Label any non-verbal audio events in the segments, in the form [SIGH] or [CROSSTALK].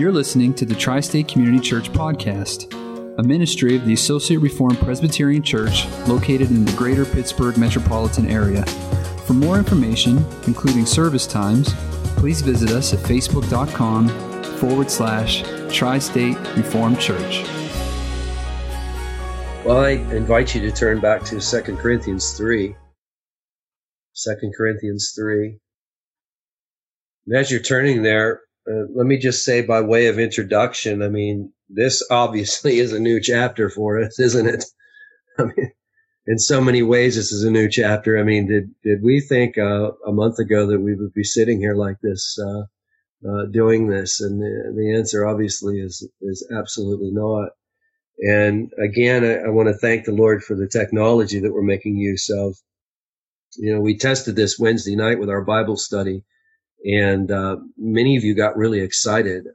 You're listening to the Tri State Community Church Podcast, a ministry of the Associate Reformed Presbyterian Church located in the greater Pittsburgh metropolitan area. For more information, including service times, please visit us at facebook.com forward slash Tri State Reformed Church. Well, I invite you to turn back to 2 Corinthians 3. 2 Corinthians 3. And as you're turning there, uh, let me just say by way of introduction, I mean, this obviously [LAUGHS] is a new chapter for us, isn't it? [LAUGHS] I mean, in so many ways, this is a new chapter. I mean, did, did we think uh, a month ago that we would be sitting here like this, uh, uh doing this? And the, the answer obviously is, is absolutely not. And again, I, I want to thank the Lord for the technology that we're making use of. You know, we tested this Wednesday night with our Bible study, and uh, many of you got really excited.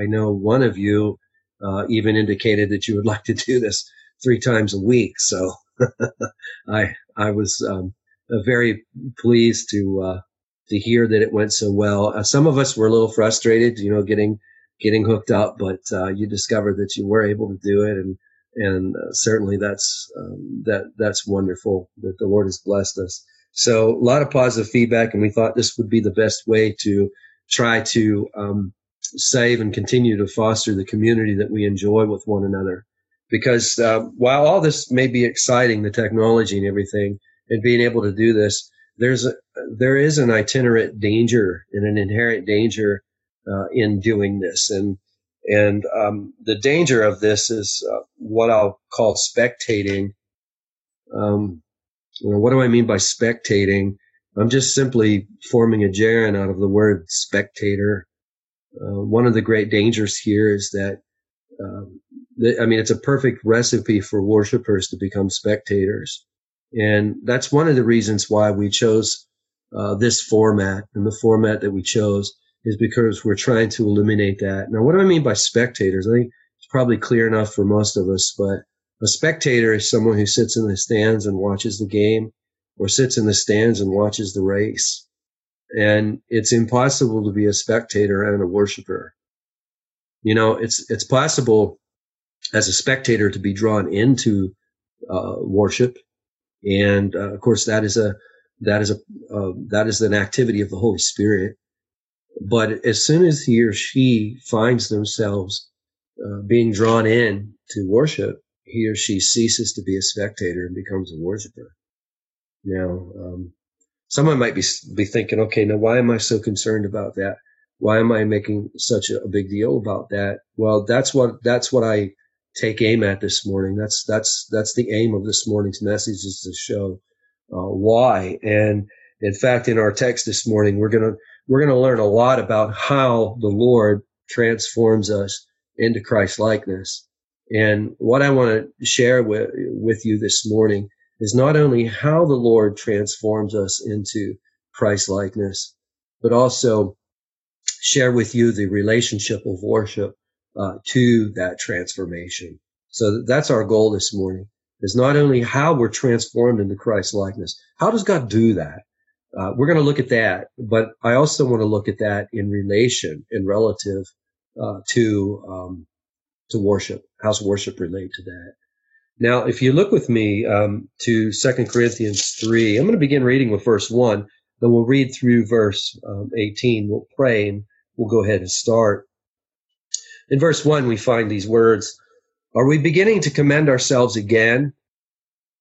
I know one of you uh, even indicated that you would [LAUGHS] like to do this three times a week. So [LAUGHS] I I was um, uh, very pleased to uh, to hear that it went so well. Uh, some of us were a little frustrated, you know, getting getting hooked up, but uh, you discovered that you were able to do it, and and certainly that's um, that that's wonderful that the Lord has blessed us. So a lot of positive feedback, and we thought this would be the best way to try to um, save and continue to foster the community that we enjoy with one another. Because uh, while all this may be exciting, the technology and everything, and being able to do this, there's a, there is an itinerant danger and an inherent danger uh, in doing this. And, and, um, the danger of this is uh, what I'll call spectating. Um, what do I mean by spectating? I'm just simply forming a gerund out of the word spectator. Uh, one of the great dangers here is that, um, I mean, it's a perfect recipe for worshipers to become spectators. And that's one of the reasons why we chose uh, this format and the format that we chose is because we're trying to eliminate that. Now, what do I mean by spectators? I think it's probably clear enough for most of us, but a spectator is someone who sits in the stands and watches the game or sits in the stands and watches the race. And it's impossible to be a spectator and a worshiper. You know, it's, it's possible as a spectator to be drawn into uh, worship. And uh, of course, that is a, that is a, uh, that is an activity of the Holy Spirit. But as soon as he or she finds themselves uh, being drawn in to worship, he or she ceases to be a spectator and becomes a worshiper. Now, um, someone might be be thinking, okay, now why am I so concerned about that? Why am I making such a, big deal about that? Well, that's what that's what I take aim at this morning. That's that's that's the aim of this morning's message is to show uh, why. And in fact, in our text this morning, we're gonna we're gonna learn a lot about how the Lord transforms us into Christ likeness. And what I want to share with, with you this morning is not only how the Lord transforms us into Christ likeness, but also share with you the relationship of worship uh, to that transformation. So that's our goal this morning is not only how we're transformed into Christ likeness. How does God do that? Uh, we're going to look at that, but I also want to look at that in relation and relative uh, to um, to worship. How's worship relate to that? Now, if you look with me um, to Second Corinthians 3, I'm going to begin reading with verse 1, then we'll read through verse um, 18. We'll pray and we'll go ahead and start. In verse 1, we find these words Are we beginning to commend ourselves again?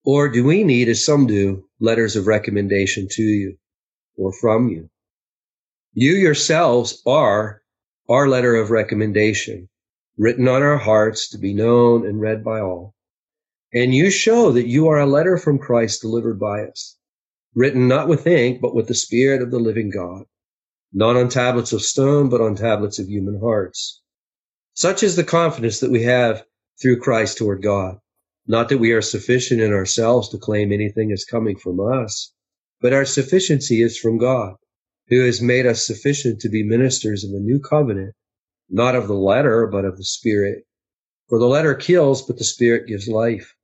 Or do we need, as some do, letters of recommendation to you or from you? You yourselves are our letter of recommendation written on our hearts to be known and read by all. And you show that you are a letter from Christ delivered by us, written not with ink, but with the Spirit of the living God, not on tablets of stone, but on tablets of human hearts. Such is the confidence that we have through Christ toward God. Not that we are sufficient in ourselves to claim anything is coming from us, but our sufficiency is from God, who has made us sufficient to be ministers of a new covenant not of the letter, but of the spirit. For the letter kills, but the spirit gives life.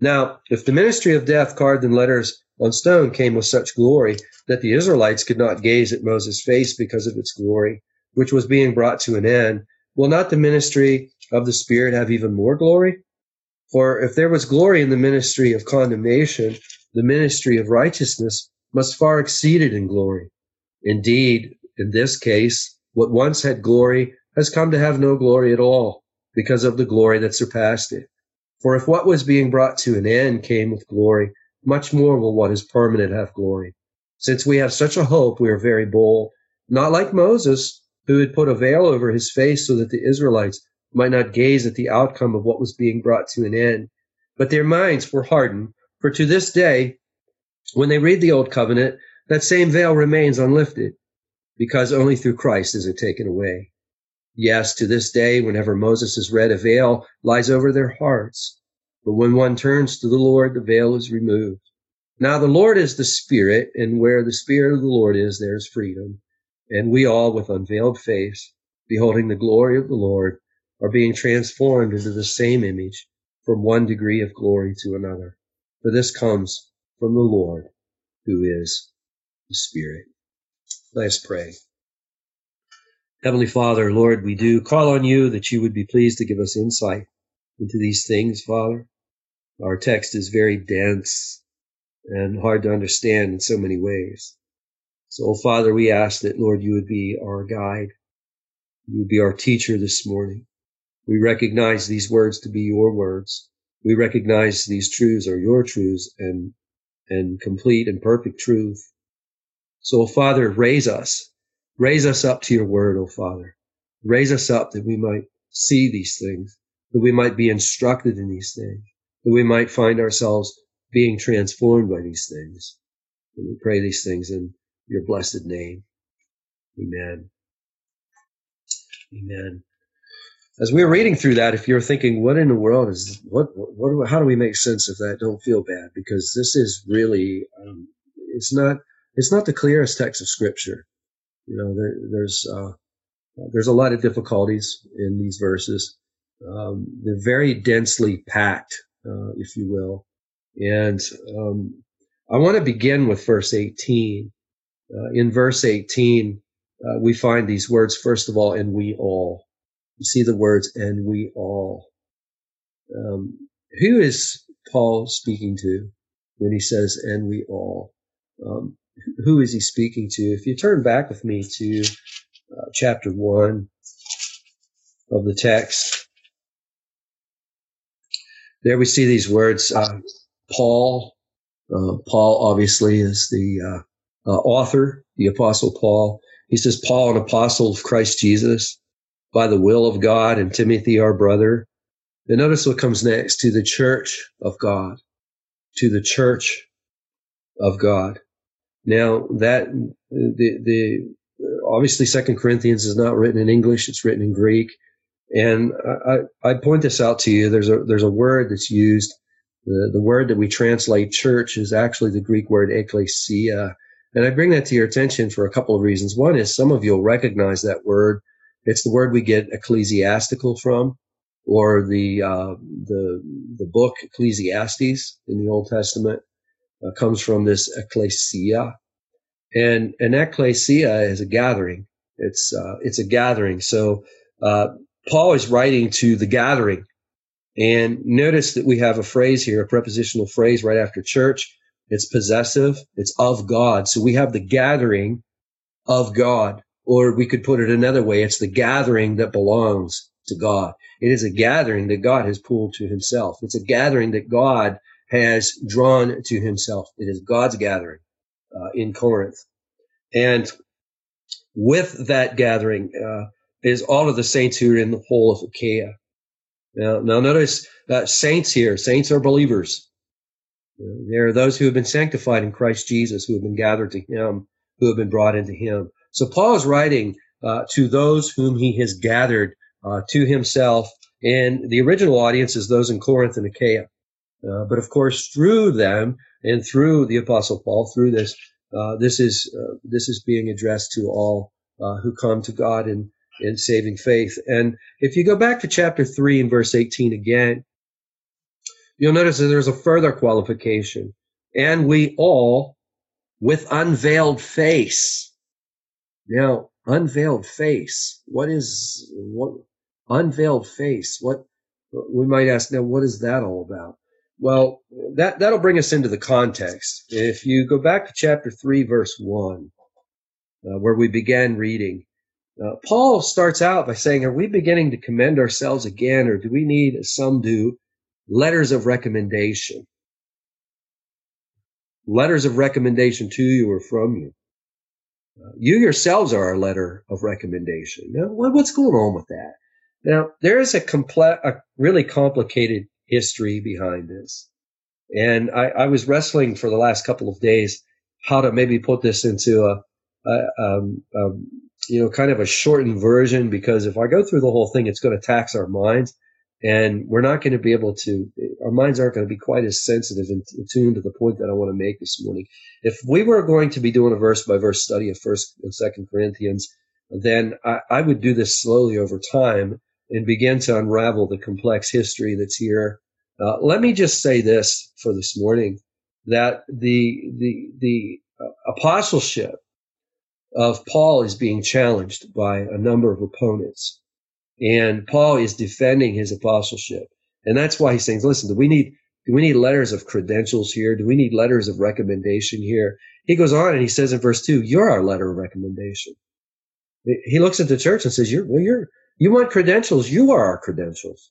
Now, if the ministry of death carved in letters on stone came with such glory that the Israelites could not gaze at Moses' face because of its glory, which was being brought to an end, will not the ministry of the Spirit have even more glory? For if there was glory in the ministry of condemnation, the ministry of righteousness must far exceed it in glory. Indeed, in this case, what once had glory has come to have no glory at all because of the glory that surpassed it. For if what was being brought to an end came with glory, much more will what is permanent have glory. Since we have such a hope, we are very bold, not like Moses, who had put a veil over his face so that the Israelites might not gaze at the outcome of what was being brought to an end. But their minds were hardened, for to this day, when they read the Old Covenant, that same veil remains unlifted, because only through Christ is it taken away. Yes, to this day, whenever Moses is read, a veil lies over their hearts. But when one turns to the Lord, the veil is removed. Now the Lord is the Spirit, and where the Spirit of the Lord is, there is freedom. And we all, with unveiled face, beholding the glory of the Lord, are being transformed into the same image from one degree of glory to another. For this comes from the Lord, who is the Spirit. Let's pray. Heavenly Father, Lord, we do call on you that you would be pleased to give us insight into these things, Father. Our text is very dense and hard to understand in so many ways. So, oh, Father, we ask that, Lord, you would be our guide. You would be our teacher this morning. We recognize these words to be your words. We recognize these truths are your truths and, and complete and perfect truth. So, oh, Father, raise us Raise us up to your word, O Father. Raise us up that we might see these things, that we might be instructed in these things, that we might find ourselves being transformed by these things. And we pray these things in your blessed name. Amen. Amen. As we're reading through that, if you're thinking, what in the world is, what, what, what how do we make sense of that? Don't feel bad because this is really, um, it's not, it's not the clearest text of scripture. You know, there, there's uh, there's a lot of difficulties in these verses. Um, they're very densely packed, uh, if you will. And um, I want to begin with verse 18. Uh, in verse 18, uh, we find these words, first of all, and we all. You see the words, and we all. Um, who is Paul speaking to when he says, and we all? Um, who is he speaking to? If you turn back with me to uh, chapter 1 of the text, there we see these words uh, Paul. Uh, Paul obviously is the uh, uh, author, the apostle Paul. He says, Paul, an apostle of Christ Jesus, by the will of God, and Timothy, our brother. And notice what comes next to the church of God, to the church of God. Now that the the obviously Second Corinthians is not written in English; it's written in Greek. And I, I point this out to you. There's a there's a word that's used. The, the word that we translate church is actually the Greek word ekklesia. And I bring that to your attention for a couple of reasons. One is some of you'll recognize that word. It's the word we get ecclesiastical from, or the uh, the the book Ecclesiastes in the Old Testament uh, comes from this ecclesia, and an ecclesia is a gathering. It's uh, it's a gathering. So uh, Paul is writing to the gathering, and notice that we have a phrase here, a prepositional phrase right after church. It's possessive. It's of God. So we have the gathering of God, or we could put it another way. It's the gathering that belongs to God. It is a gathering that God has pulled to himself. It's a gathering that God has drawn to himself. It is God's gathering uh, in Corinth. And with that gathering uh, is all of the saints who are in the whole of Achaia. Now, now notice that saints here, saints are believers. There are those who have been sanctified in Christ Jesus, who have been gathered to him, who have been brought into him. So Paul is writing uh, to those whom he has gathered uh, to himself. And the original audience is those in Corinth and Achaia. Uh, but of course, through them and through the Apostle Paul, through this, uh, this is uh, this is being addressed to all uh, who come to God in in saving faith. And if you go back to chapter three and verse eighteen again, you'll notice that there's a further qualification, and we all, with unveiled face. Now, unveiled face. What is what? unveiled face. What we might ask now, what is that all about? Well, that that'll bring us into the context. If you go back to chapter three, verse one, uh, where we began reading, uh, Paul starts out by saying, "Are we beginning to commend ourselves again, or do we need, as some do, letters of recommendation? Letters of recommendation to you or from you? Uh, you yourselves are our letter of recommendation. Now, what's going on with that? Now, there is a complex, a really complicated history behind this. And I, I, was wrestling for the last couple of days how to maybe put this into a, a um, um, you know, kind of a shortened version because if I go through the whole thing, it's going to tax our minds and we're not going to be able to, our minds aren't going to be quite as sensitive and attuned to the point that I want to make this morning. If we were going to be doing a verse by verse study of first and second Corinthians, then I, I would do this slowly over time and begin to unravel the complex history that's here. Uh, let me just say this for this morning that the the the uh, apostleship of Paul is being challenged by a number of opponents, and Paul is defending his apostleship, and that's why he's saying, "Listen, do we need do we need letters of credentials here? Do we need letters of recommendation here?" He goes on and he says in verse two, "You're our letter of recommendation." He looks at the church and says, "You're well, you're you want credentials? You are our credentials.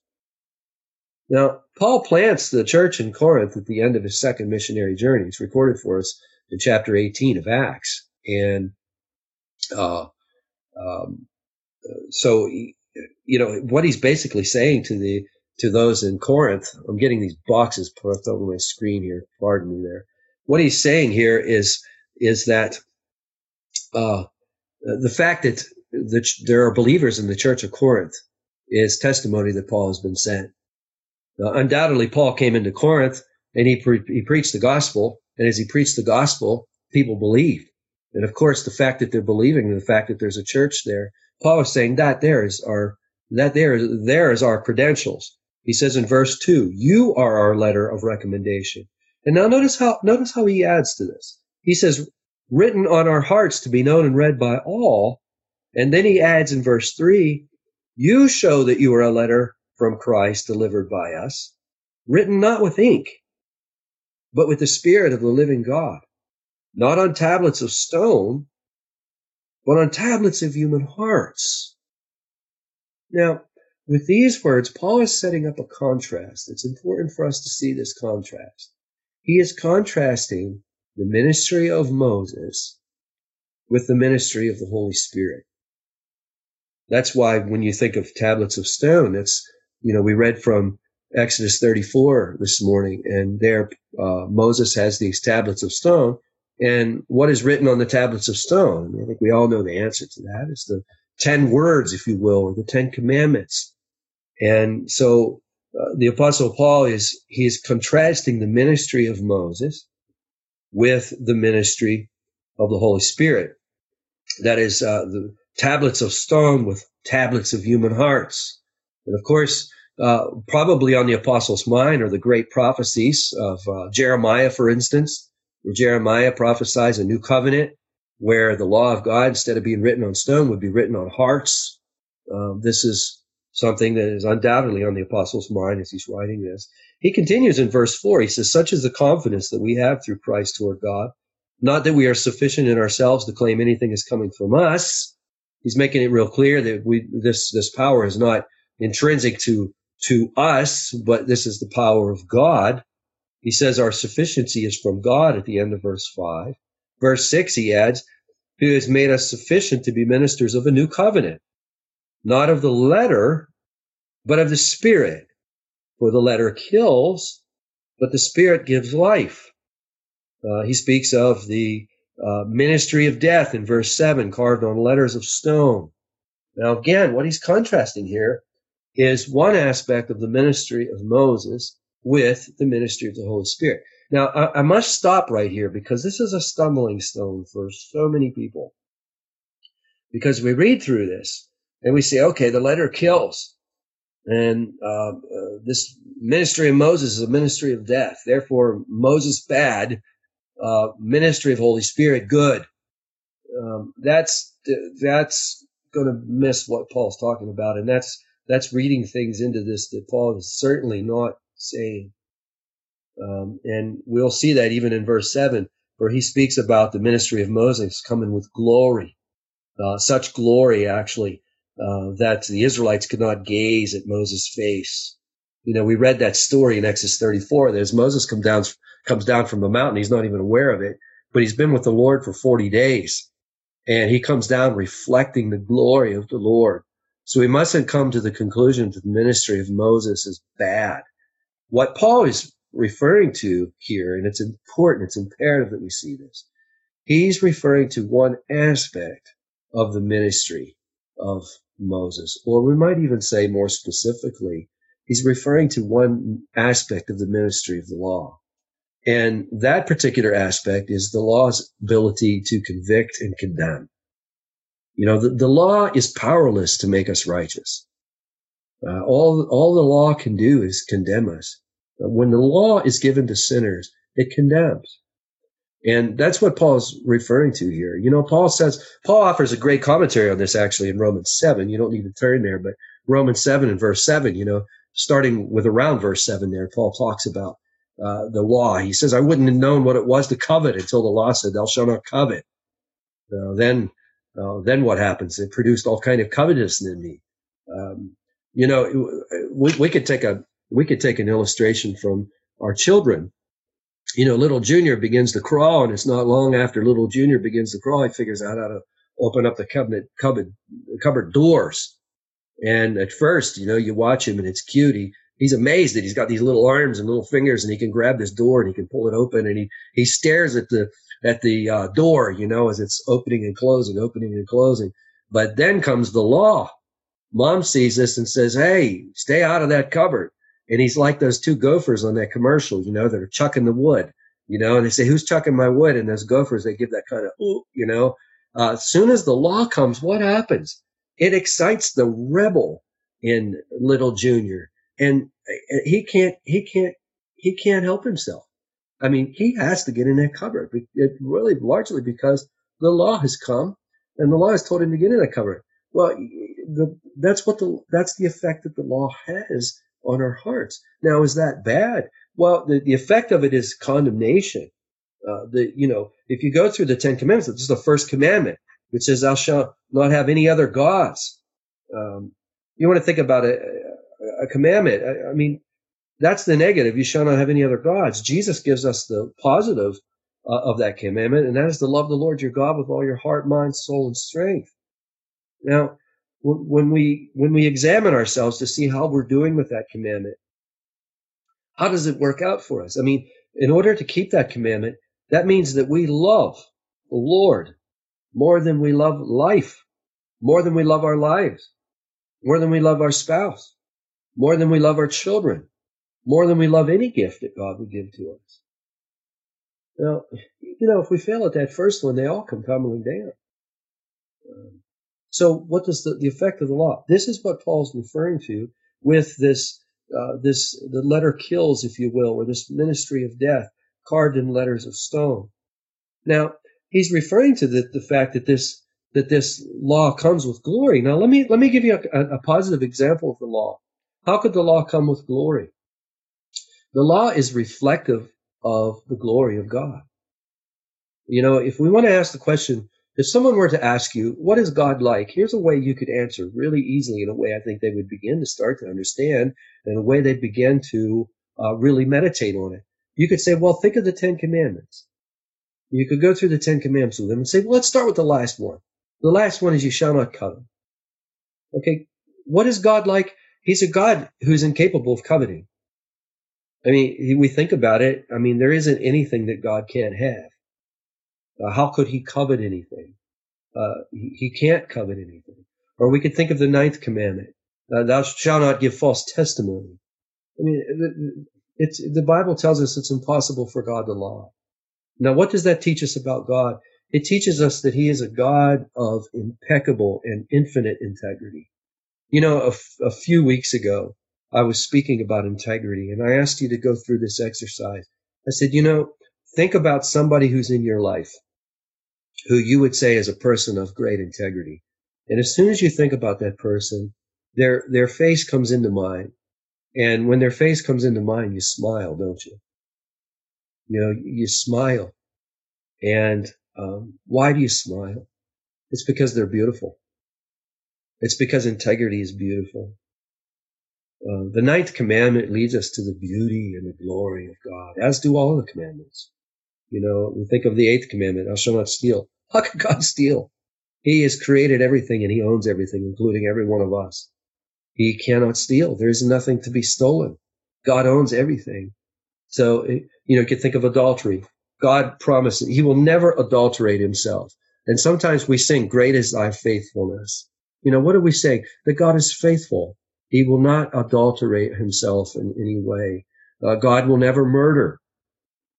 Now, Paul plants the church in Corinth at the end of his second missionary journey. It's recorded for us in chapter 18 of Acts. And uh, um, so, you know, what he's basically saying to the to those in Corinth, I'm getting these boxes put up on my screen here. Pardon me there. What he's saying here is is that uh, the fact that the, there are believers in the church of Corinth is testimony that Paul has been sent. Now, undoubtedly, Paul came into Corinth and he, pre- he preached the gospel. And as he preached the gospel, people believed. And of course, the fact that they're believing and the fact that there's a church there, Paul is saying that there is our, that there there is our credentials. He says in verse two, you are our letter of recommendation. And now notice how, notice how he adds to this. He says, written on our hearts to be known and read by all and then he adds in verse 3 You show that you are a letter from Christ delivered by us, written not with ink, but with the Spirit of the living God, not on tablets of stone, but on tablets of human hearts. Now, with these words, Paul is setting up a contrast. It's important for us to see this contrast. He is contrasting the ministry of Moses with the ministry of the Holy Spirit. That's why when you think of tablets of stone, it's, you know, we read from Exodus 34 this morning, and there uh, Moses has these tablets of stone. And what is written on the tablets of stone? I, think we all know the answer to that. It's the 10 words, if you will, or the 10 commandments. And so uh, the apostle Paul is, he is contrasting the ministry of Moses with the ministry of the Holy Spirit. That is, uh, the, tablets of stone with tablets of human hearts. And of course, uh, probably on the apostles' mind are the great prophecies of uh, Jeremiah, for instance, where Jeremiah prophesies a new covenant where the law of God, instead of being written on stone, would be written on hearts. Um, this is something that is undoubtedly on the apostles' mind as he's writing this. He continues in verse 4. He says, Such is the confidence that we have through Christ toward God. Not that we are sufficient in ourselves to claim anything is coming from us, he's making it real clear that we this this power is not intrinsic to to us, but this is the power of God. He says our sufficiency is from God at the end of verse five. Verse six, he adds, who has made us sufficient to be ministers of a new covenant, not of the letter, but of the spirit. For the letter kills, but the spirit gives life. Uh, he speaks of the uh, ministry of death in verse 7, carved on letters of stone. Now, again, what he's contrasting here is one aspect of the ministry of Moses with the ministry of the Holy Spirit. Now, I, I must stop right here because this is a stumbling stone for so many people. Because we read through this and we say, okay, the letter kills. And uh, uh, this ministry of Moses is a ministry of death. Therefore, Moses bad, uh, ministry of Holy Spirit, good. Um, that's that's going to miss what Paul's talking about, and that's that's reading things into this that Paul is certainly not saying. Um, and we'll see that even in verse 7, where he speaks about the ministry of Moses coming with glory, uh, such glory actually uh, that the Israelites could not gaze at Moses' face. You know, we read that story in Exodus 34. There's Moses come down, comes down from the mountain, he's not even aware of it, but he's been with the Lord for 40 days. And he comes down reflecting the glory of the Lord. So we mustn't come to the conclusion that the ministry of Moses is bad. What Paul is referring to here, and it's important, it's imperative that we see this. He's referring to one aspect of the ministry of Moses, or we might even say more specifically, he's referring to one aspect of the ministry of the law. And that particular aspect is the law's ability to convict and condemn. You know, the, the law is powerless to make us righteous. Uh, all, all the law can do is condemn us. But when the law is given to sinners, it condemns. And that's what Paul's referring to here. You know, Paul says, Paul offers a great commentary on this actually in Romans 7. You don't need to turn there, but Romans 7 and verse 7, you know, starting with around verse 7 there, Paul talks about uh, the law. He says, I wouldn't have known what it was to covet until the law said, thou shalt not covet. Uh, then, uh, then what happens? It produced all kind of covetousness in me. Um, you know, we, we could take a, we could take an illustration from our children. You know, little junior begins to crawl and it's not long after little junior begins to crawl, he figures out how to open up the cabinet, cupboard, cupboard doors. And at first, you know, you watch him and it's cute. He, he's amazed that he's got these little arms and little fingers and he can grab this door and he can pull it open and he, he stares at the, at the uh, door, you know, as it's opening and closing, opening and closing. But then comes the law. Mom sees this and says, Hey, stay out of that cupboard. And he's like those two gophers on that commercial, you know, that are chucking the wood, you know, and they say, who's chucking my wood? And those gophers, they give that kind of, ooh, you know, uh, as soon as the law comes, what happens? It excites the rebel in little junior and he can't he can't he can't help himself. I mean, he has to get in that cupboard. It really largely because the law has come, and the law has told him to get in that cupboard. Well, the, that's what the that's the effect that the law has on our hearts. Now, is that bad? Well, the, the effect of it is condemnation. Uh, the you know, if you go through the Ten Commandments, this is the first commandment, which says, "Thou shalt not have any other gods." Um, you want to think about it commandment. I, I, mean, that's the negative. You shall not have any other gods. Jesus gives us the positive uh, of that commandment, and that is to love the Lord your God with all your heart, mind, soul, and strength. Now, when we when we examine ourselves to see how we're doing with that commandment, how does it work out for us? I mean, in order to keep that commandment, that means that we love the Lord more than we love life, more than we love our lives, more than we love our spouse, more than we love our children, more than we love any gift that God would give to us. Now, you know, if we fail at that first one, they all come tumbling down. Um, so, what does the, the effect of the law? This is what Paul's referring to with this, uh, this the letter kills, if you will, or this ministry of death carved in letters of stone. Now, he's referring to the, the fact that this that this law comes with glory. Now, let me let me give you a, a positive example of the law. How could the law come with glory? The law is reflective of the glory of God. You know, if we want to ask the question, if someone were to ask you, what is God like? Here's a way you could answer really easily in a way I think they would begin to start to understand and a way they'd begin to uh, really meditate on it. You could say, well, think of the Ten Commandments. You could go through the Ten Commandments with them and say, well, let's start with the last one. The last one is you shall not covet. Okay. What is God like? He's a God who's incapable of coveting. I mean, we think about it. I mean, there isn't anything that God can't have. Uh, how could he covet anything? Uh, he, he, can't covet anything. Or we could think of the ninth commandment. Uh, thou shalt not give false testimony. I mean, it's, the Bible tells us it's impossible for God to lie. Now, what does that teach us about God? It teaches us that he is a God of impeccable and infinite integrity. You know, a, f- a few weeks ago, I was speaking about integrity and I asked you to go through this exercise. I said, you know, think about somebody who's in your life who you would say is a person of great integrity. And as soon as you think about that person, their their face comes into mind, and when their face comes into mind, you smile, don't you? You know, you smile, and um, why do you smile? It's because they're beautiful. It's because integrity is beautiful. Uh, the ninth commandment leads us to the beauty and the glory of God, as do all the commandments. You know, we think of the eighth commandment, thou shalt not steal. [LAUGHS] How can God steal? He has created everything and he owns everything, including every one of us. He cannot steal. There's nothing to be stolen. God owns everything. So, you know, you can think of adultery. God promises he will never adulterate himself. And sometimes we sing, great is thy faithfulness. You know, what are we saying? That God is faithful. He will not adulterate himself in any way. Uh, God will never murder.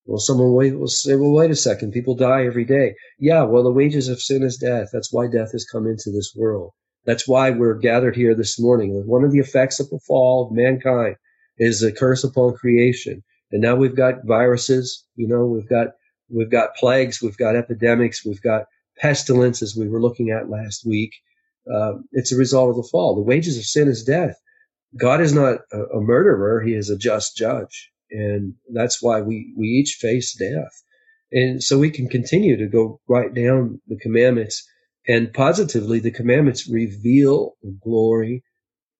Well, someone will say, well, wait a second. People die every day. Yeah, well, the wages of sin is death. That's why death has come into this world. That's why we're gathered here this morning. One of the effects of the fall of mankind is a curse upon creation. And now we've got viruses, you know, we've got, we've got plagues, we've got epidemics, we've got pestilence as we were looking at last week. Uh, it's a result of the fall. The wages of sin is death. God is not a, a murderer. He is a just judge. And that's why we, we each face death. And so we can continue to go right down the commandments and positively the commandments reveal the glory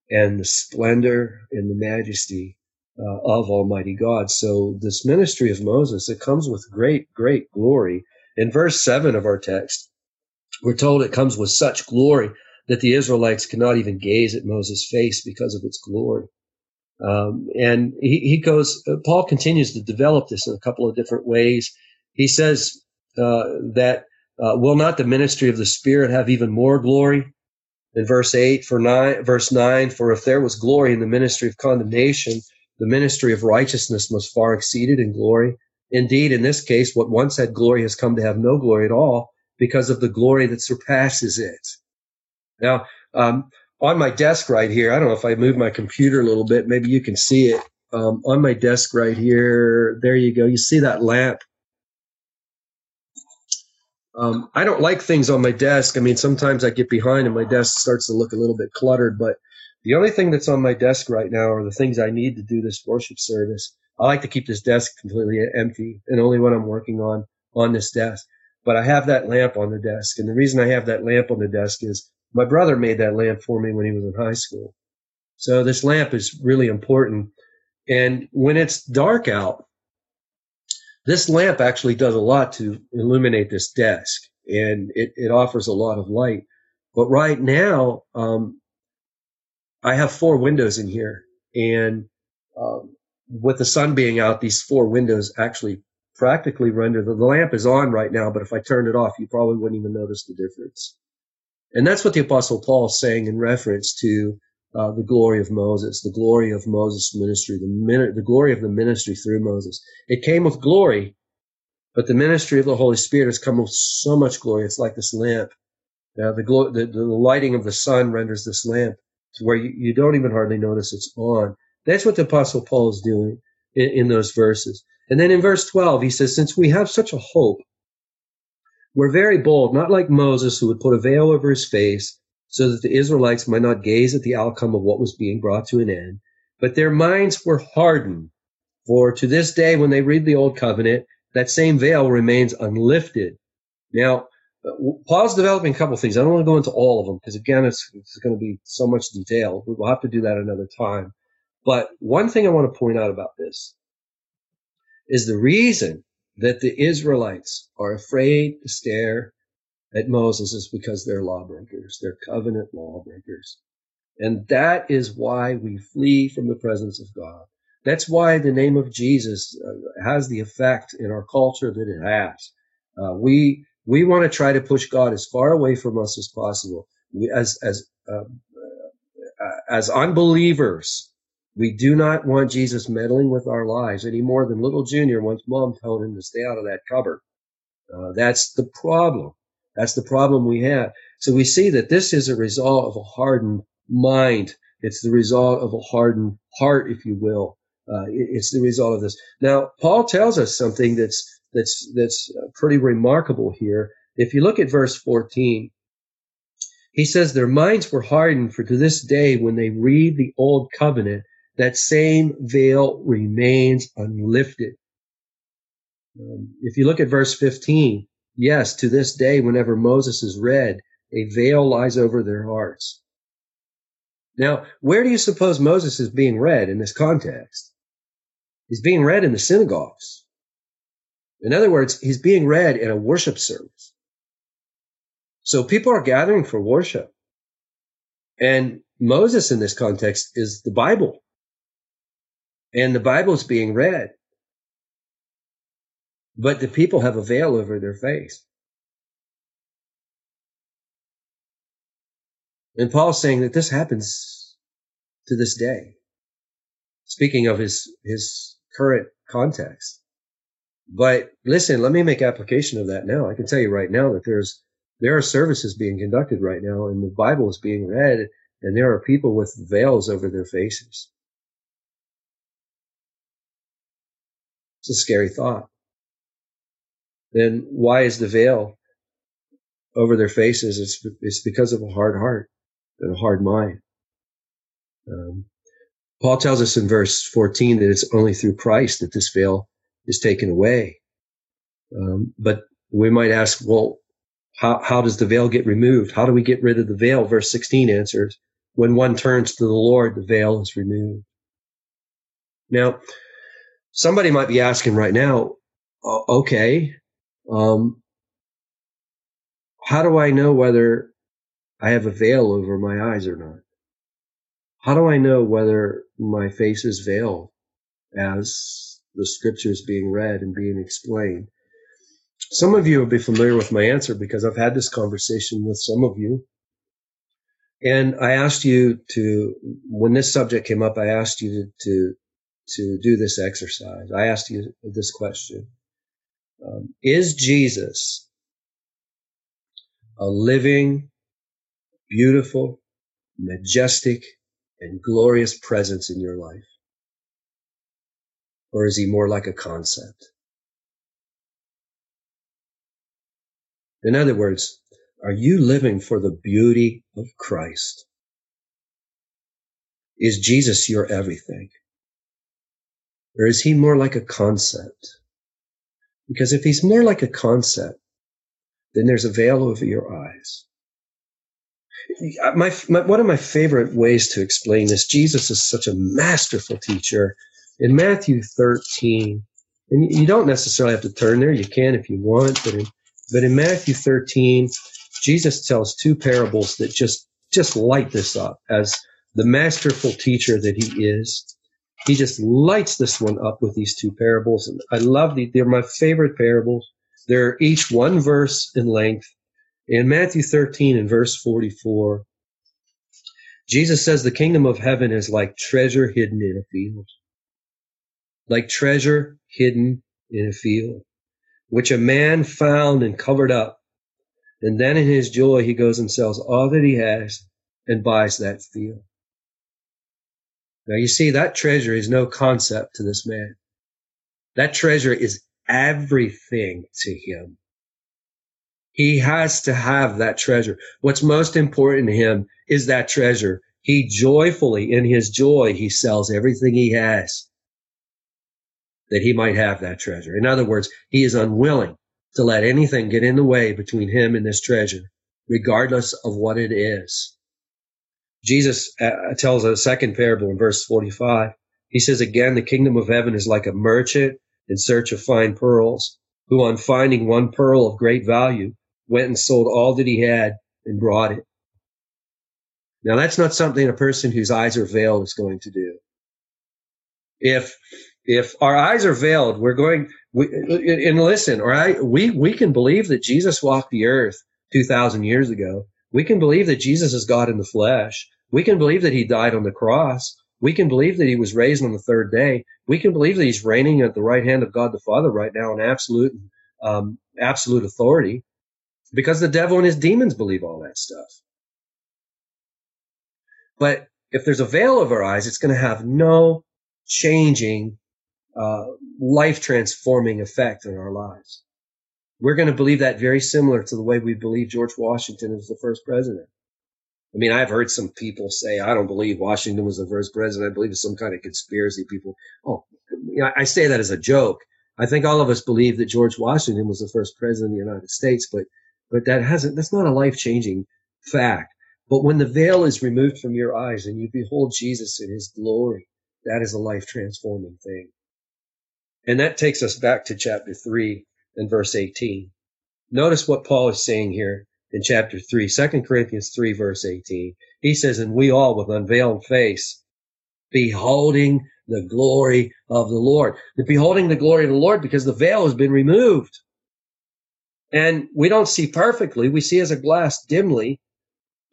and the splendor and the majesty uh, of Almighty God. So this ministry of Moses, it comes with great, great glory. In verse seven of our text, we're told it comes with such glory that the Israelites cannot even gaze at Moses' face because of its glory. Um, and he, he goes, uh, Paul continues to develop this in a couple of different ways. He says uh, that uh, will not the ministry of the Spirit have even more glory? In verse 8, for nine, verse 9, for if there was glory in the ministry of condemnation, the ministry of righteousness must far exceed it in glory. Indeed, in this case, what once had glory has come to have no glory at all because of the glory that surpasses it. Now, um, on my desk right here, I don't know if I move my computer a little bit, maybe you can see it. Um, on my desk right here, there you go. You see that lamp? Um, I don't like things on my desk. I mean, sometimes I get behind and my desk starts to look a little bit cluttered, but the only thing that's on my desk right now are the things I need to do this worship service. I like to keep this desk completely empty and only when I'm working on on this desk. But I have that lamp on the desk, and the reason I have that lamp on the desk is my brother made that lamp for me when he was in high school. So this lamp is really important. And when it's dark out, this lamp actually does a lot to illuminate this desk and it, it offers a lot of light. But right now, um, I have four windows in here and, um, with the sun being out, these four windows actually practically render the, the lamp is on right now, but if I turned it off, you probably wouldn't even notice the difference. And that's what the apostle Paul is saying in reference to uh, the glory of Moses, the glory of Moses' ministry, the, min- the glory of the ministry through Moses. It came with glory, but the ministry of the Holy Spirit has come with so much glory. It's like this lamp. Now, the, glo- the, the lighting of the sun renders this lamp to where you, you don't even hardly notice it's on. That's what the apostle Paul is doing in, in those verses. And then in verse 12, he says, since we have such a hope, we're very bold, not like Moses, who would put a veil over his face so that the Israelites might not gaze at the outcome of what was being brought to an end. But their minds were hardened. For to this day, when they read the Old Covenant, that same veil remains unlifted. Now, uh, Paul's developing a couple things. I don't want to go into all of them because, again, it's, it's going to be so much detail. We'll have to do that another time. But one thing I want to point out about this is the reason that the Israelites are afraid to stare at Moses is because they're lawbreakers. They're covenant lawbreakers. And that is why we flee from the presence of God. That's why the name of Jesus uh, has the effect in our culture that it has. Uh, we we want to try to push God as far away from us as possible. We, as as uh, uh as unbelievers, we do not want Jesus meddling with our lives any more than little Junior wants mom telling him to stay out of that cupboard. Uh, that's the problem. That's the problem we have. So we see that this is a result of a hardened mind. It's the result of a hardened heart, if you will. Uh, it's the result of this. Now, Paul tells us something that's that's that's uh, pretty remarkable here. If you look at verse 14, He says their minds were hardened for to this day when they read the old covenant, that same veil remains unlifted. Um, if you look at verse 15, yes, to this day, whenever Moses is read, a veil lies over their hearts. Now, where do you suppose Moses is being read in this context? He's being read in the synagogues. In other words, he's being read in a worship service. So people are gathering for worship. And Moses in this context is the Bible. And the Bible is being read. But the people have a veil over their face. And Paul's saying that this happens to this day. Speaking of his, his current context. But listen, let me make application of that now. I can tell you right now that there's, there are services being conducted right now and the Bible is being read and there are people with veils over their faces. It's a scary thought. Then why is the veil over their faces? It's, it's because of a hard heart and a hard mind. Um, Paul tells us in verse 14 that it's only through Christ that this veil is taken away. Um, but we might ask, well, how, how does the veil get removed? How do we get rid of the veil? Verse 16 answers, when one turns to the Lord, the veil is removed. Now, somebody might be asking right now, okay, um, how do I know whether I have a veil over my eyes or not? How do I know whether my face is veiled as the scriptures being read and being explained? Some of you will be familiar with my answer because I've had this conversation with some of you. And I asked you to, when this subject came up, I asked you to, to, to do this exercise. I asked you this question. Um, is Jesus a living, beautiful, majestic, and glorious presence in your life? Or is he more like a concept? In other words, are you living for the beauty of Christ? Is Jesus your everything? Or is he more like a concept? Because if he's more like a concept, then there's a veil over your eyes. My, my, one of my favorite ways to explain this, Jesus is such a masterful teacher. In Matthew 13, and you don't necessarily have to turn there, you can if you want, but in, but in Matthew 13, Jesus tells two parables that just, just light this up as the masterful teacher that he is he just lights this one up with these two parables. And I love these. they're my favorite parables. They're each one verse in length. In Matthew 13 and verse 44, Jesus says the kingdom of heaven is like treasure hidden in a field. Like treasure hidden in a field, which a man found and covered up. And then in his joy, he goes and sells all that he has and buys that field. Now you see, that treasure is no concept to this man. That treasure is everything to him. He has to have that treasure. What's most important to him is that treasure. He joyfully, in his joy, he sells everything he has that he might have that treasure. In other words, he is unwilling to let anything get in the way between him and this treasure, regardless of what it is. Jesus uh, tells a second parable in verse 45. He says, again, the kingdom of heaven is like a merchant in search of fine pearls, who on finding one pearl of great value went and sold all that he had and brought it. Now that's not something a person whose eyes are veiled is going to do. If, if our eyes are veiled, we're going, we, and listen, all right, we, we can believe that Jesus walked the earth 2000 years ago we can believe that Jesus is God in the flesh. We can believe that he died on the cross. We can believe that he was raised on the third day. We can believe that he's reigning at the right hand of God the Father right now in absolute, um, absolute authority because the devil and his demons believe all that stuff. But if there's a veil over our eyes, it's going to have no changing, uh, life transforming effect on our lives. We're going to believe that very similar to the way we believe George Washington was the first president. I mean, I've heard some people say, I don't believe Washington was the first president. I believe it's some kind of conspiracy. People, oh, you know, I say that as a joke. I think all of us believe that George Washington was the first president of the United States, but, but that hasn't, that's not a life changing fact. But when the veil is removed from your eyes and you behold Jesus in his glory, that is a life transforming thing. And that takes us back to chapter 3 and verse 18. Notice what Paul is saying here in chapter 3, 2 Corinthians 3, verse 18. He says, And we all with unveiled face, beholding the glory of the Lord. The beholding the glory of the Lord because the veil has been removed. And we don't see perfectly. We see as a glass dimly,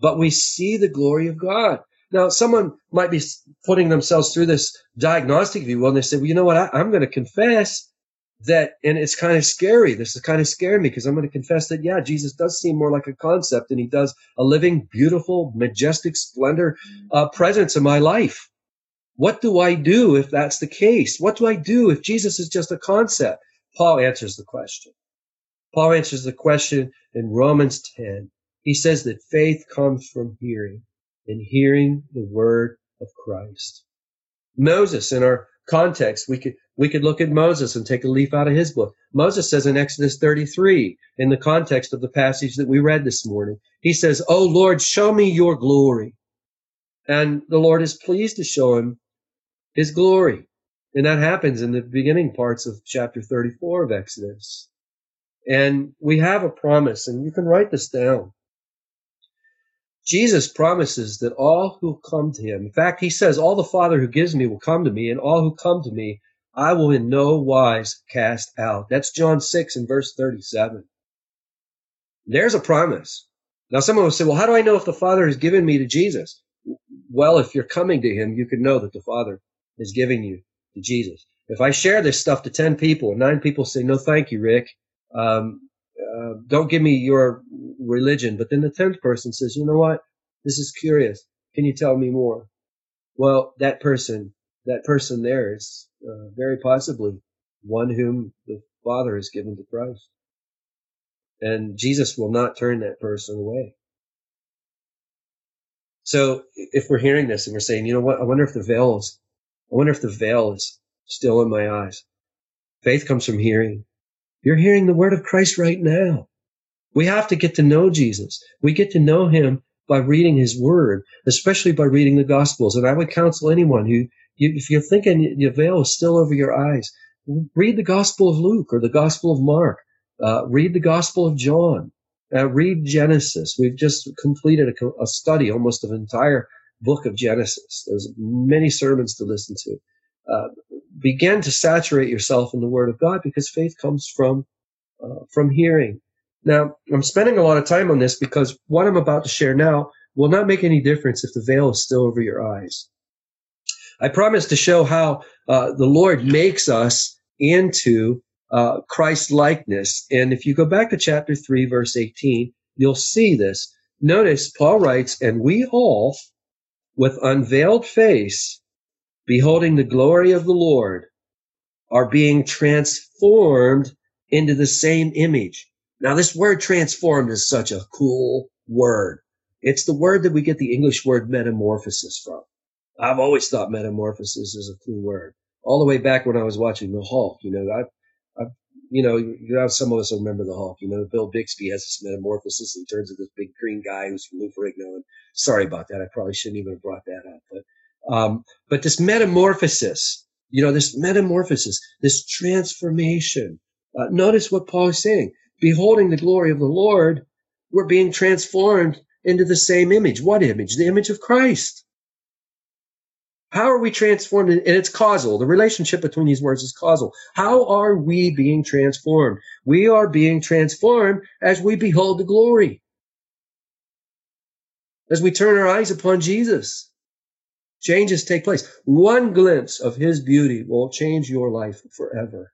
but we see the glory of God. Now, someone might be putting themselves through this diagnostic, will, and they say, well, you know what? I, am going to confess that, and it's kind of scary. This is kind of scaring me because I'm going to confess that, yeah, Jesus does seem more like a concept than he does a living, beautiful, majestic splendor uh, presence in my life. What do I do if that's the case? What do I do if Jesus is just a concept? Paul answers the question. Paul answers the question in Romans 10. He says that faith comes from hearing and hearing the word of Christ. Moses, in our context, we could, we could look at Moses and take a leaf out of his book. Moses says in Exodus 33, in the context of the passage that we read this morning, he says, Oh Lord, show me your glory. And the Lord is pleased to show him his glory. And that happens in the beginning parts of chapter 34 of Exodus. And we have a promise, and you can write this down. Jesus promises that all who come to him, in fact, he says, All the Father who gives me will come to me, and all who come to me, I will in no wise cast out. That's John 6 and verse 37. There's a promise. Now, someone will say, Well, how do I know if the Father has given me to Jesus? Well, if you're coming to him, you can know that the Father is giving you to Jesus. If I share this stuff to 10 people and nine people say, No, thank you, Rick, um, uh, don't give me your religion. But then the tenth person says, you know what? This is curious. Can you tell me more? Well, that person, that person there is uh, very possibly one whom the Father has given to Christ. And Jesus will not turn that person away. So if we're hearing this and we're saying, you know what? I wonder if the veil is, I wonder if the veil is still in my eyes. Faith comes from hearing. You're hearing the word of Christ right now. We have to get to know Jesus. We get to know him by reading his word, especially by reading the gospels. And I would counsel anyone who, if you're thinking the veil is still over your eyes, read the gospel of Luke or the gospel of Mark. Uh, read the gospel of John. Uh, read Genesis. We've just completed a, a study almost of an entire book of Genesis. There's many sermons to listen to. Uh, begin to saturate yourself in the Word of God because faith comes from uh, from hearing. Now, I'm spending a lot of time on this because what I'm about to share now will not make any difference if the veil is still over your eyes. I promise to show how uh, the Lord makes us into uh, Christ likeness. And if you go back to chapter 3, verse 18, you'll see this. Notice Paul writes, And we all, with unveiled face, beholding the glory of the Lord, are being transformed into the same image now, this word transformed is such a cool word. It's the word that we get the English word metamorphosis from. I've always thought metamorphosis is a cool word. All the way back when I was watching The Hulk, you know, I, I, you know, some of us remember The Hulk. You know, Bill Bixby has this metamorphosis. He turns into this big green guy who's from Lou Ferrigno. And sorry about that. I probably shouldn't even have brought that up. But, um, but this metamorphosis, you know, this metamorphosis, this transformation. Uh, notice what Paul is saying beholding the glory of the Lord, we're being transformed into the same image. What image? The image of Christ. How are we transformed? And it's causal. The relationship between these words is causal. How are we being transformed? We are being transformed as we behold the glory. As we turn our eyes upon Jesus. Changes take place. One glimpse of his beauty will change your life forever.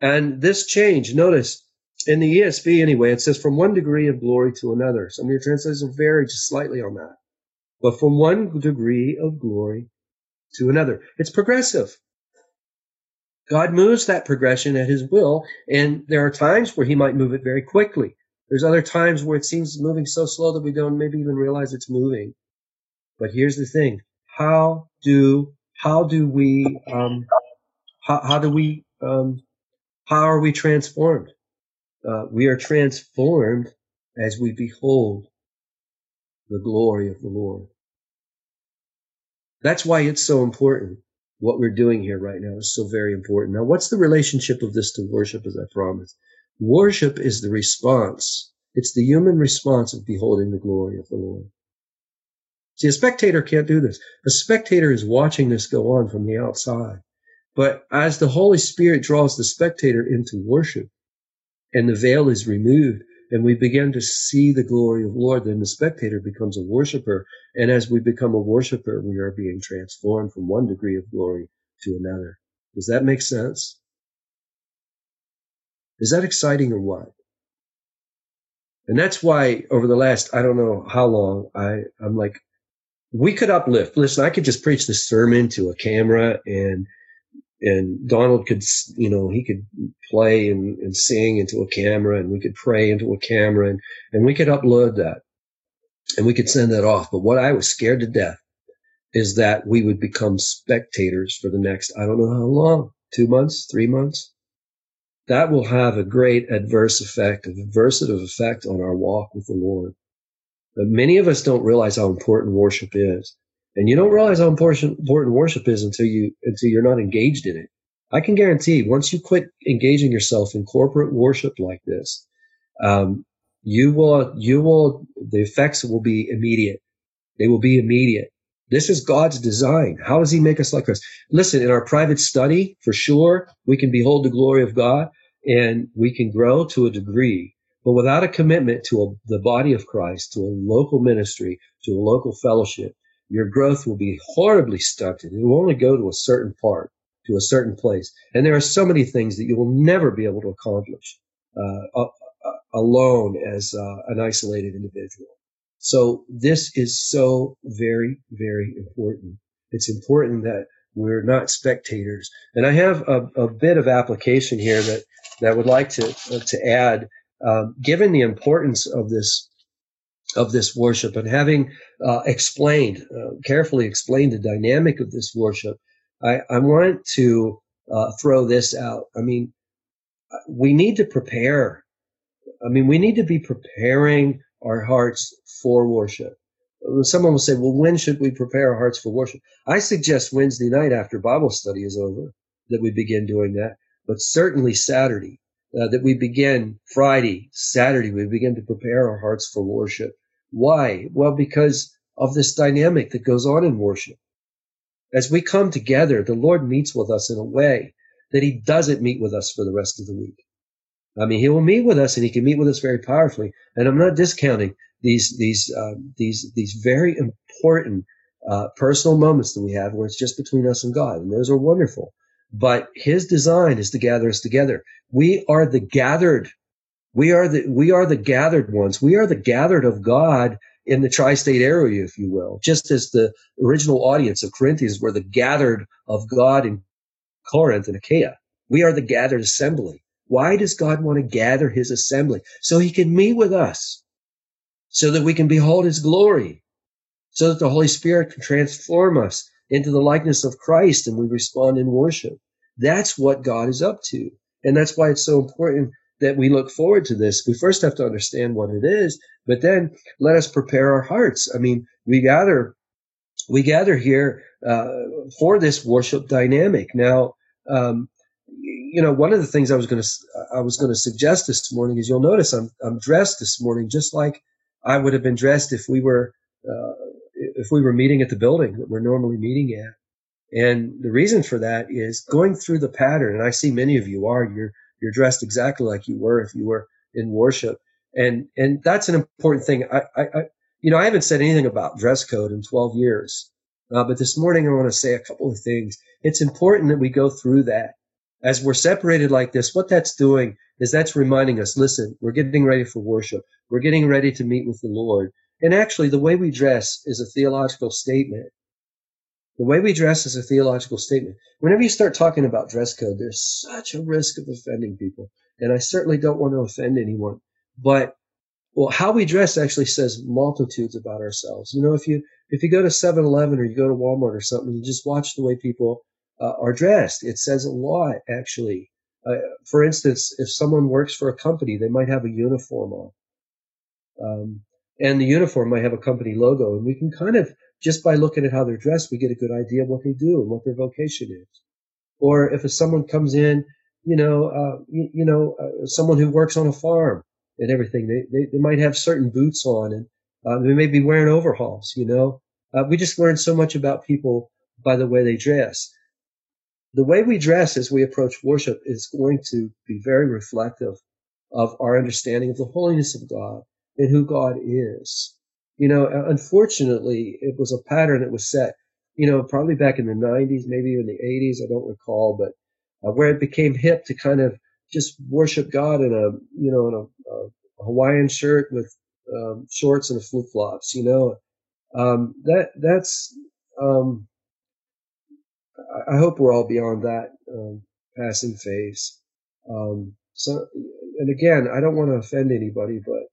And this change, notice, in the ESV anyway, it says from one degree of glory to another. Some of your translations vary just slightly on that. But from one degree of glory to another. It's progressive. God moves that progression at his will, and there are times where he might move it very quickly. There's other times where it seems moving so slow that we don't maybe even realize it's moving. But here's the thing: how do how do we um, how, how do we um, how are we transformed? Uh, we are transformed as we behold the glory of the Lord. That's why it's so important. What we're doing here right now is so very important. Now, what's the relationship of this to worship, as I promised? Worship is the response. It's the human response of beholding the glory of the Lord. See, a spectator can't do this. A spectator is watching this go on from the outside. But as the Holy Spirit draws the spectator into worship and the veil is removed and we begin to see the glory of Lord, then the spectator becomes a worshiper. And as we become a worshiper, we are being transformed from one degree of glory to another. Does that make sense? Is that exciting or what? And that's why over the last, I don't know how long, I, I'm like, we could uplift. Listen, I could just preach this sermon to a camera and, and Donald could, you know, he could play and, and sing into a camera and we could pray into a camera and, and we could upload that and we could send that off. But what I was scared to death is that we would become spectators for the next, I don't know how long, two months, three months. That will have a great adverse effect, a aversive effect on our walk with the Lord. But many of us don't realize how important worship is. And you don't realize how important, worship is until you, until you're not engaged in it. I can guarantee once you quit engaging yourself in corporate worship like this, um, you will, you will, the effects will be immediate. They will be immediate. This is God's design. How does he make us like this? Listen, in our private study, for sure, we can behold the glory of God and we can grow to a degree but without a commitment to a, the body of Christ, to a local ministry, to a local fellowship, your growth will be horribly stunted. It will only go to a certain part, to a certain place. And there are so many things that you will never be able to accomplish uh, alone as uh, an isolated individual. So this is so very, very important. It's important that we're not spectators. And I have a, a bit of application here that, that I would like to, uh, to add um, given the importance of this of this worship and having uh, explained uh, carefully explained the dynamic of this worship, I, I want to uh, throw this out. I mean, we need to prepare. I mean, we need to be preparing our hearts for worship. Someone will say, well, when should we prepare our hearts for worship? I suggest Wednesday night after Bible study is over that we begin doing that, but certainly Saturday uh, that we begin Friday, Saturday, we begin to prepare our hearts for worship. Why? Well, because of this dynamic that goes on in worship. As we come together, the Lord meets with us in a way that he doesn't meet with us for the rest of the week. I mean, he will meet with us and he can meet with us very powerfully. And I'm not discounting these, these, uh, these, these very important, uh, personal moments that we have where it's just between us and God. And those are wonderful. But his design is to gather us together. We are the gathered. We are the, we are the gathered ones. We are the gathered of God in the tri-state area, if you will, just as the original audience of Corinthians were the gathered of God in Corinth and Achaia. We are the gathered assembly. Why does God want to gather his assembly? So he can meet with us, so that we can behold his glory, so that the Holy Spirit can transform us into the likeness of Christ and we respond in worship. That's what God is up to. And that's why it's so important that we look forward to this. We first have to understand what it is, but then let us prepare our hearts. I mean, we gather, we gather here uh, for this worship dynamic. Now, um, you know, one of the things I was going to I was going to suggest this morning is you'll notice I'm I'm dressed this morning just like I would have been dressed if we were uh, if we were meeting at the building that we're normally meeting at. And the reason for that is going through the pattern. And I see many of you are, you're, you're dressed exactly like you were if you were in worship. And, and that's an important thing. I, I, I you know, I haven't said anything about dress code in 12 years. Uh, but this morning I want to say a couple of things. It's important that we go through that. As we're separated like this, what that's doing is that's reminding us, listen, we're getting ready for worship. We're getting ready to meet with the Lord. And actually, the way we dress is a theological statement. The way we dress is a theological statement. Whenever you start talking about dress code, there's such a risk of offending people. And I certainly don't want to offend anyone. But Well, how we dress actually says multitudes about ourselves. You know, if you if you go to 7-Eleven or you go to Walmart or something, you just watch the way people uh, are dressed. It says a lot, actually. Uh, for instance, if someone works for a company, they might have a uniform on. Um, and the uniform might have a company logo, and we can kind of just by looking at how they're dressed, we get a good idea of what they do and what their vocation is. Or if someone comes in, you know, uh, you, you, know, uh, someone who works on a farm and everything, they, they, they might have certain boots on and uh, they may be wearing overalls, you know. Uh, we just learn so much about people by the way they dress. The way we dress as we approach worship is going to be very reflective of our understanding of the holiness of God and who God is. You know, unfortunately, it was a pattern that was set, you know, probably back in the 90s, maybe even the 80s, I don't recall, but uh, where it became hip to kind of just worship God in a, you know, in a, a Hawaiian shirt with um, shorts and flip flops, you know. Um, that, that's, um, I hope we're all beyond that um, passing phase. Um, so, and again, I don't want to offend anybody, but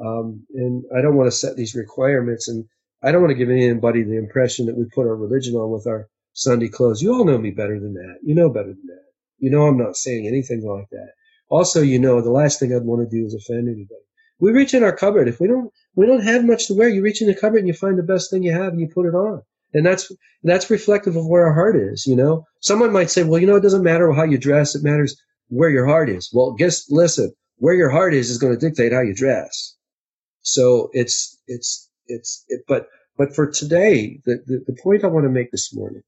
um, and I don't want to set these requirements, and I don't want to give anybody the impression that we put our religion on with our Sunday clothes. You all know me better than that. You know better than that. You know I'm not saying anything like that. Also, you know the last thing I'd want to do is offend anybody. We reach in our cupboard. If we don't, we don't have much to wear. You reach in the cupboard and you find the best thing you have and you put it on. And that's that's reflective of where our heart is. You know, someone might say, well, you know, it doesn't matter how you dress. It matters where your heart is. Well, guess listen, where your heart is is going to dictate how you dress. So it's it's it's it, but but for today, the, the, the point I want to make this morning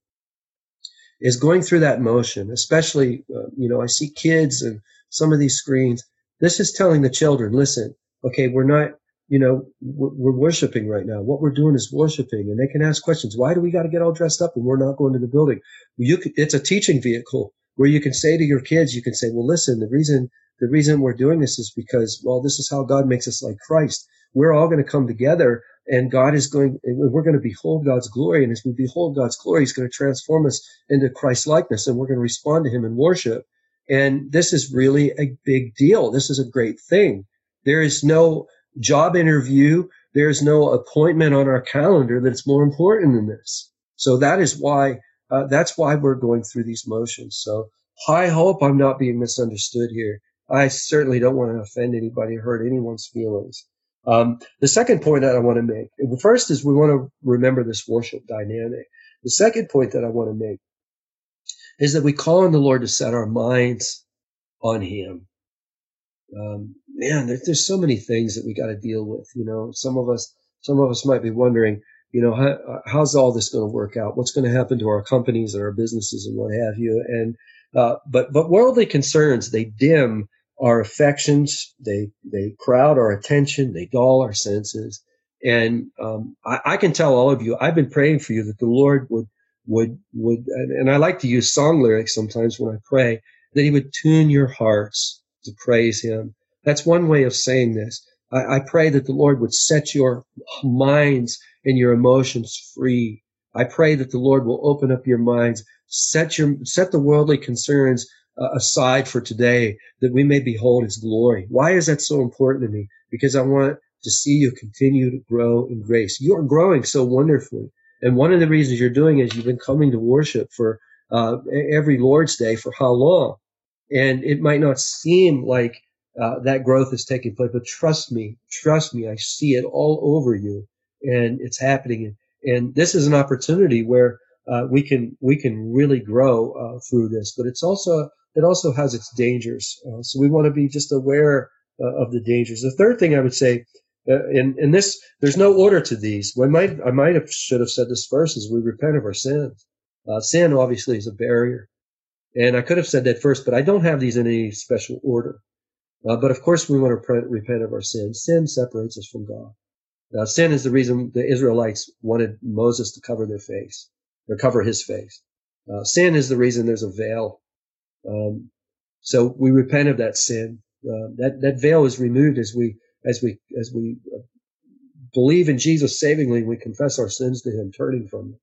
is going through that motion, especially uh, you know I see kids and some of these screens. This is telling the children, listen, okay, we're not you know we're, worshiping right now. What we're doing is worshiping, and they can ask questions. Why do we got to get all dressed up and we're not going to the building? You could, it's a teaching vehicle where you can say to your kids, you can say, well, listen, the reason the reason we're doing this is because well, this is how God makes us like Christ we're all going to come together and God is going, we're going to behold God's glory. And as we behold God's glory, He's going to transform us into Christ likeness and we're going to respond to Him in worship. And this is really a big deal. This is a great thing. There is no job interview. There is no appointment on our calendar that's more important than this. So that is why, uh, that's why we're going through these motions. So I hope I'm not being misunderstood here. I certainly don't want to offend anybody or hurt anyone's feelings. Um, the second point that I want to make, the first is we want to remember this worship dynamic. The second point that I want to make is that we call on the Lord to set our minds on Him. Um, man, there, there's so many things that we got to deal with. You know, some of us, some of us might be wondering, you know, how, how's all this going to work out? What's going to happen to our companies and our businesses and what have you? And uh, but but worldly concerns they dim our affections, they they crowd our attention, they dull our senses. And um, I, I, can tell all of you, I've been praying for you that the Lord would would would, and I like to use song lyrics sometimes when I pray, that He would tune your hearts to praise Him. That's one way of saying this. I, I pray that the Lord would set your minds and your emotions free. I pray that the Lord will open up your minds, set your set the worldly concerns aside for today that we may behold his glory. Why is that so important to me? Because I want to see you continue to grow in grace. You are growing so wonderfully. And one of the reasons you're doing is you've been coming to worship for uh, every Lord's Day for how long? And it might not seem like uh, that growth is taking place, but trust me, trust me, I see it all over you and it's happening. And this is an opportunity where uh, we can we can really grow uh, through this. But it's also it also has its dangers. Uh, so we want to be just aware uh, of the dangers. The third thing I would say, uh, in, in this, there's no order to these. I might, I might have, should have said this first is we repent of our sins. Uh, sin obviously is a barrier. And I could have said that first, but I don't have these in any special order. Uh, but of course we want to repent, repent of our sins. Sin separates us from God. Now, sin is the reason the Israelites wanted Moses to cover their face or cover his face. Uh, sin is the reason there's a veil um, so we repent of that sin. Uh, that that veil is removed as we as we as we uh, believe in Jesus savingly. We confess our sins to Him, turning from them.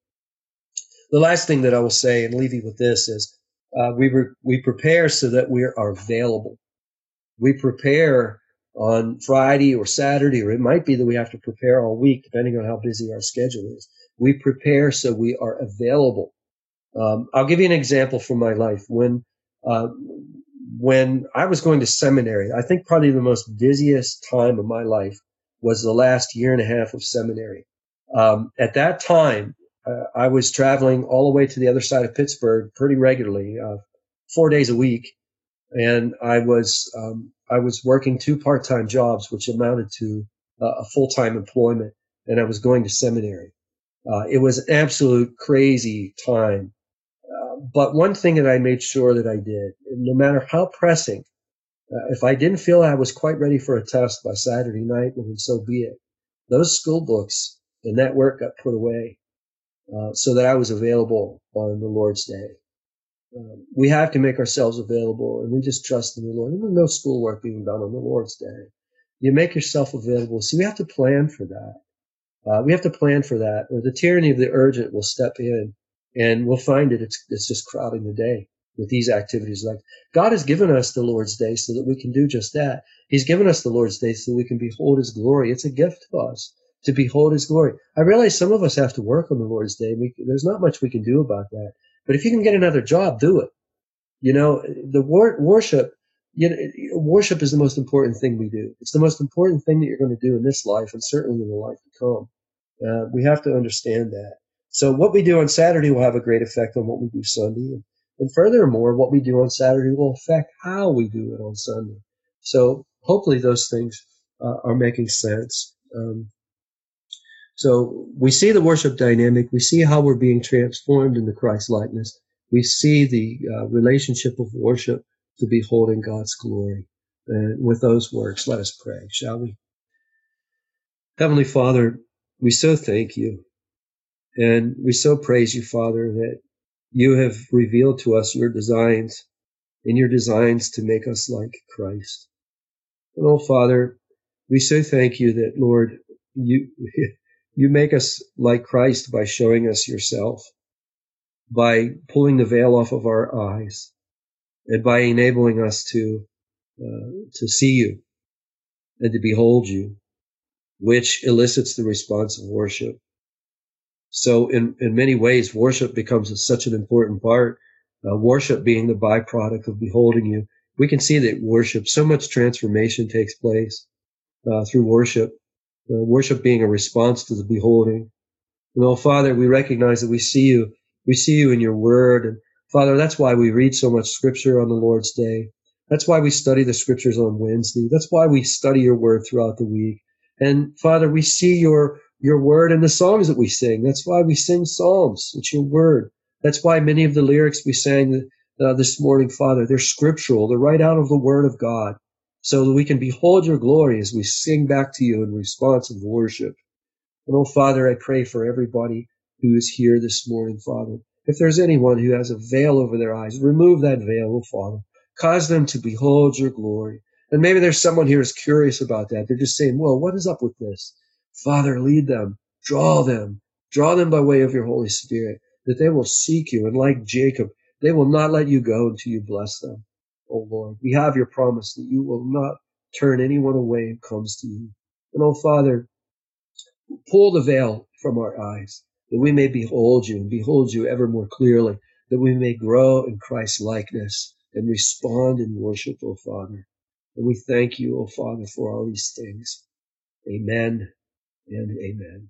The last thing that I will say and leave you with this is uh, we re- we prepare so that we are available. We prepare on Friday or Saturday, or it might be that we have to prepare all week, depending on how busy our schedule is. We prepare so we are available. Um, I'll give you an example from my life. When uh, when I was going to seminary, I think probably the most busiest time of my life was the last year and a half of seminary. Um, at that time, uh, I was traveling all the way to the other side of Pittsburgh pretty regularly, uh, four days a week, and I was um, I was working two part time jobs, which amounted to uh, a full time employment, and I was going to seminary. Uh, it was an absolute crazy time, but one thing that I made sure that I did, no matter how pressing, uh, if I didn't feel I was quite ready for a test by Saturday night, then so be it. Those school books and that work got put away uh, so that I was available on the Lord's day. Um, we have to make ourselves available and we just trust in the Lord. There's no schoolwork being done on the Lord's day. You make yourself available. See, we have to plan for that. Uh, we have to plan for that or the tyranny of the urgent will step in and we'll find it. It's, it's just crowding the day with these activities. Like God has given us the Lord's day so that we can do just that. He's given us the Lord's day so we can behold his glory. It's a gift to us to behold his glory. I realize some of us have to work on the Lord's day. We, there's not much we can do about that. But if you can get another job, do it. You know, the wor- worship, you know, worship is the most important thing we do. It's the most important thing that you're going to do in this life and certainly in the life to come. Uh, we have to understand that. So what we do on Saturday will have a great effect on what we do Sunday. And, furthermore, what we do on Saturday will affect how we do it on Sunday. So hopefully those things uh, are making sense. Um, so we see the worship dynamic. We see how we're being transformed into Christ likeness. We see the uh, relationship of worship to beholding God's glory. And with those words, let us pray, shall we? Heavenly Father, we so thank you. And we so praise you, Father, that you have revealed to us your designs and your designs to make us like Christ. And oh, Father, we so thank you that, Lord, you, [LAUGHS] You make us like Christ by showing us yourself, by pulling the veil off of our eyes, and by enabling us to uh, to see you and to behold you, which elicits the response of worship. So, in in many ways, worship becomes such an important part. Uh, worship being the byproduct of beholding you, we can see that worship, so much transformation takes place uh, through worship uh, worship being a response to the beholding. And oh, Father, we recognize that we see you. We see you in your word. And Father, that's why we read so much scripture on the Lord's day. That's why we study the scriptures on Wednesday. That's why we study your word throughout the week. And Father, we see your, your word and the songs that we sing. That's why we sing psalms. It's your word. That's why many of the lyrics we sang uh, this morning, Father, they're scriptural. They're right out of the word of God so that we can behold your glory as we sing back to you in response of worship. And oh, Father, I pray for everybody who is here this morning, Father. If there's anyone who has a veil over their eyes, remove that veil, oh Father. Cause them to behold your glory. And maybe there's someone here who's curious about that. They're just saying, well, what is up with this? Father, lead them, draw them, draw them by way of your Holy Spirit, that they will seek you. And like Jacob, they will not let you go until you bless them. O Lord. We have your promise that you will not turn anyone away who comes to you. And oh Father, pull the veil from our eyes that we may behold you and behold you ever more clearly, that we may grow in Christ's likeness and respond in worship, O Father. And we thank you, O Father, for all these things. Amen and amen.